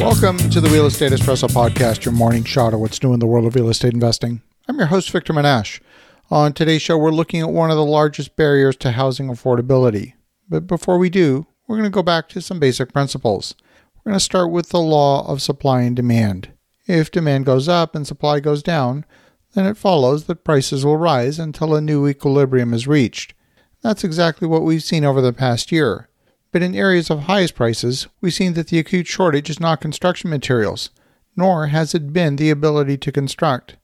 Welcome to the Real Estate Espresso Podcast, your morning shot of what's new in the world of real estate investing. I'm your host, Victor Menasce. On today's show, we're looking at one of the largest barriers to housing affordability. But before we do, we're going to go back to some basic principles. We're going to start with the law of supply and demand. If demand goes up and supply goes down, then it follows that prices will rise until a new equilibrium is reached. That's exactly what we've seen over the past year. But in areas of highest prices, we've seen that the acute shortage is not construction materials, nor has it been the ability to construct.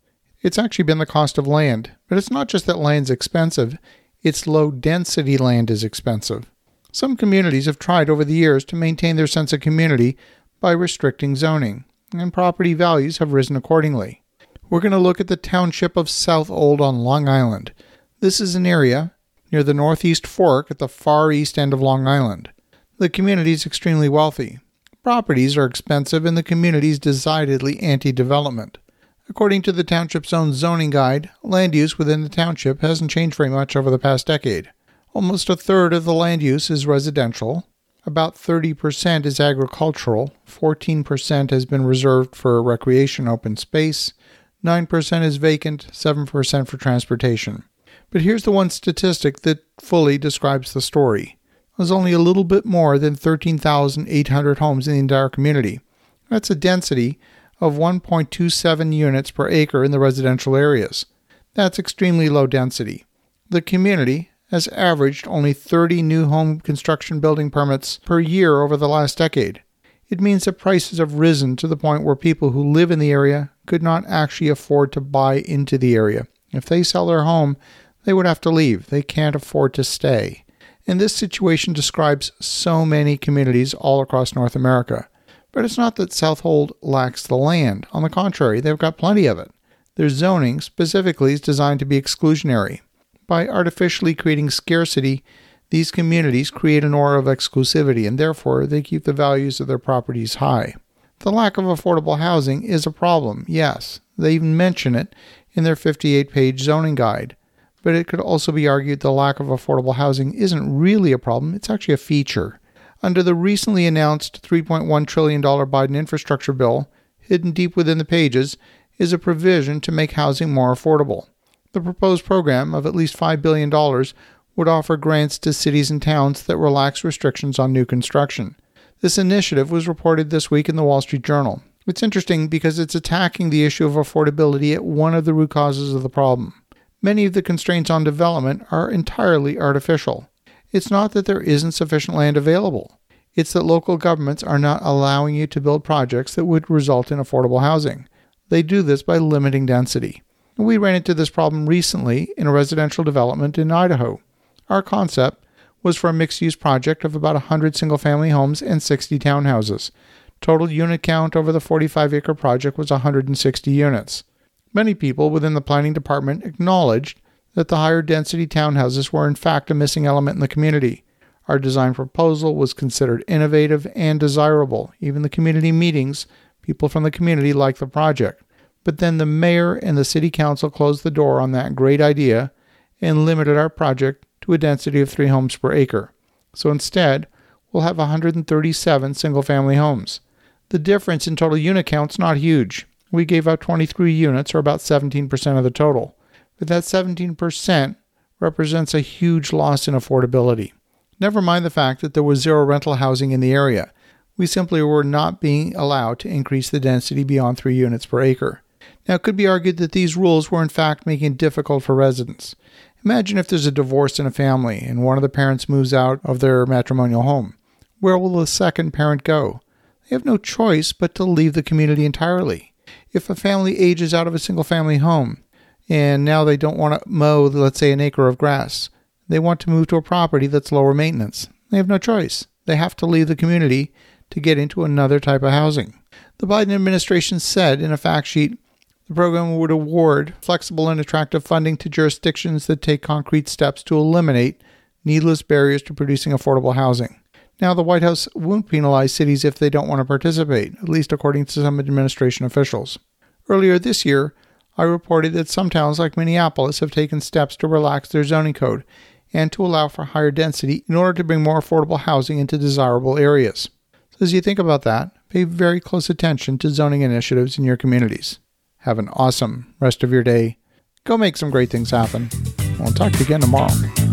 It's actually been the cost of land. But it's not just that land's expensive, it's low density land is expensive. Some communities have tried over the years to maintain their sense of community by restricting zoning, and property values have risen accordingly. We're going to look at the township of Southold on Long Island. This is an area near the Northeast Fork at the far east end of Long Island. The community is extremely wealthy. Properties are expensive and the community is decidedly anti development. According to the township's own zoning guide, land use within the township hasn't changed very much over the past decade. Almost a third of the land use is residential, about 30% is agricultural, 14% has been reserved for recreation open space, 9% is vacant, 7% for transportation. But here's the one statistic that fully describes the story was only a little bit more than 13,800 homes in the entire community. That's a density of 1.27 units per acre in the residential areas. That's extremely low density. The community has averaged only 30 new home construction building permits per year over the last decade. It means that prices have risen to the point where people who live in the area could not actually afford to buy into the area. If they sell their home, they would have to leave. They can't afford to stay. And this situation describes so many communities all across North America. But it's not that Southold lacks the land. On the contrary, they've got plenty of it. Their zoning specifically is designed to be exclusionary. By artificially creating scarcity, these communities create an aura of exclusivity and therefore they keep the values of their properties high. The lack of affordable housing is a problem, yes. They even mention it in their 58 page zoning guide but it could also be argued the lack of affordable housing isn't really a problem, it's actually a feature. Under the recently announced $3.1 trillion Biden infrastructure bill, hidden deep within the pages, is a provision to make housing more affordable. The proposed program of at least $5 billion would offer grants to cities and towns that relax restrictions on new construction. This initiative was reported this week in the Wall Street Journal. It's interesting because it's attacking the issue of affordability at one of the root causes of the problem many of the constraints on development are entirely artificial. It's not that there isn't sufficient land available. It's that local governments are not allowing you to build projects that would result in affordable housing. They do this by limiting density. We ran into this problem recently in a residential development in Idaho. Our concept was for a mixed use project of about 100 single family homes and 60 townhouses. Total unit count over the 45 acre project was 160 units. Many people within the planning department acknowledged that the higher density townhouses were in fact a missing element in the community. Our design proposal was considered innovative and desirable. Even the community meetings, people from the community liked the project. But then the mayor and the city council closed the door on that great idea and limited our project to a density of three homes per acre. So instead, we'll have 137 single family homes. The difference in total unit count's not huge we gave out 23 units, or about 17% of the total. But that 17% represents a huge loss in affordability. Never mind the fact that there was zero rental housing in the area. We simply were not being allowed to increase the density beyond 3 units per acre. Now, it could be argued that these rules were in fact making it difficult for residents. Imagine if there's a divorce in a family and one of the parents moves out of their matrimonial home. Where will the second parent go? They have no choice but to leave the community entirely if a family ages out of a single family home and now they don't want to mow, let's say, an acre of grass, they want to move to a property that's lower maintenance. They have no choice. They have to leave the community to get into another type of housing. The Biden administration said in a fact sheet the program would award flexible and attractive funding to jurisdictions that take concrete steps to eliminate needless barriers to producing affordable housing. Now, the White House won't penalize cities if they don't want to participate, at least according to some administration officials. Earlier this year, I reported that some towns like Minneapolis have taken steps to relax their zoning code and to allow for higher density in order to bring more affordable housing into desirable areas. So, as you think about that, pay very close attention to zoning initiatives in your communities. Have an awesome rest of your day. Go make some great things happen. We'll talk to you again tomorrow.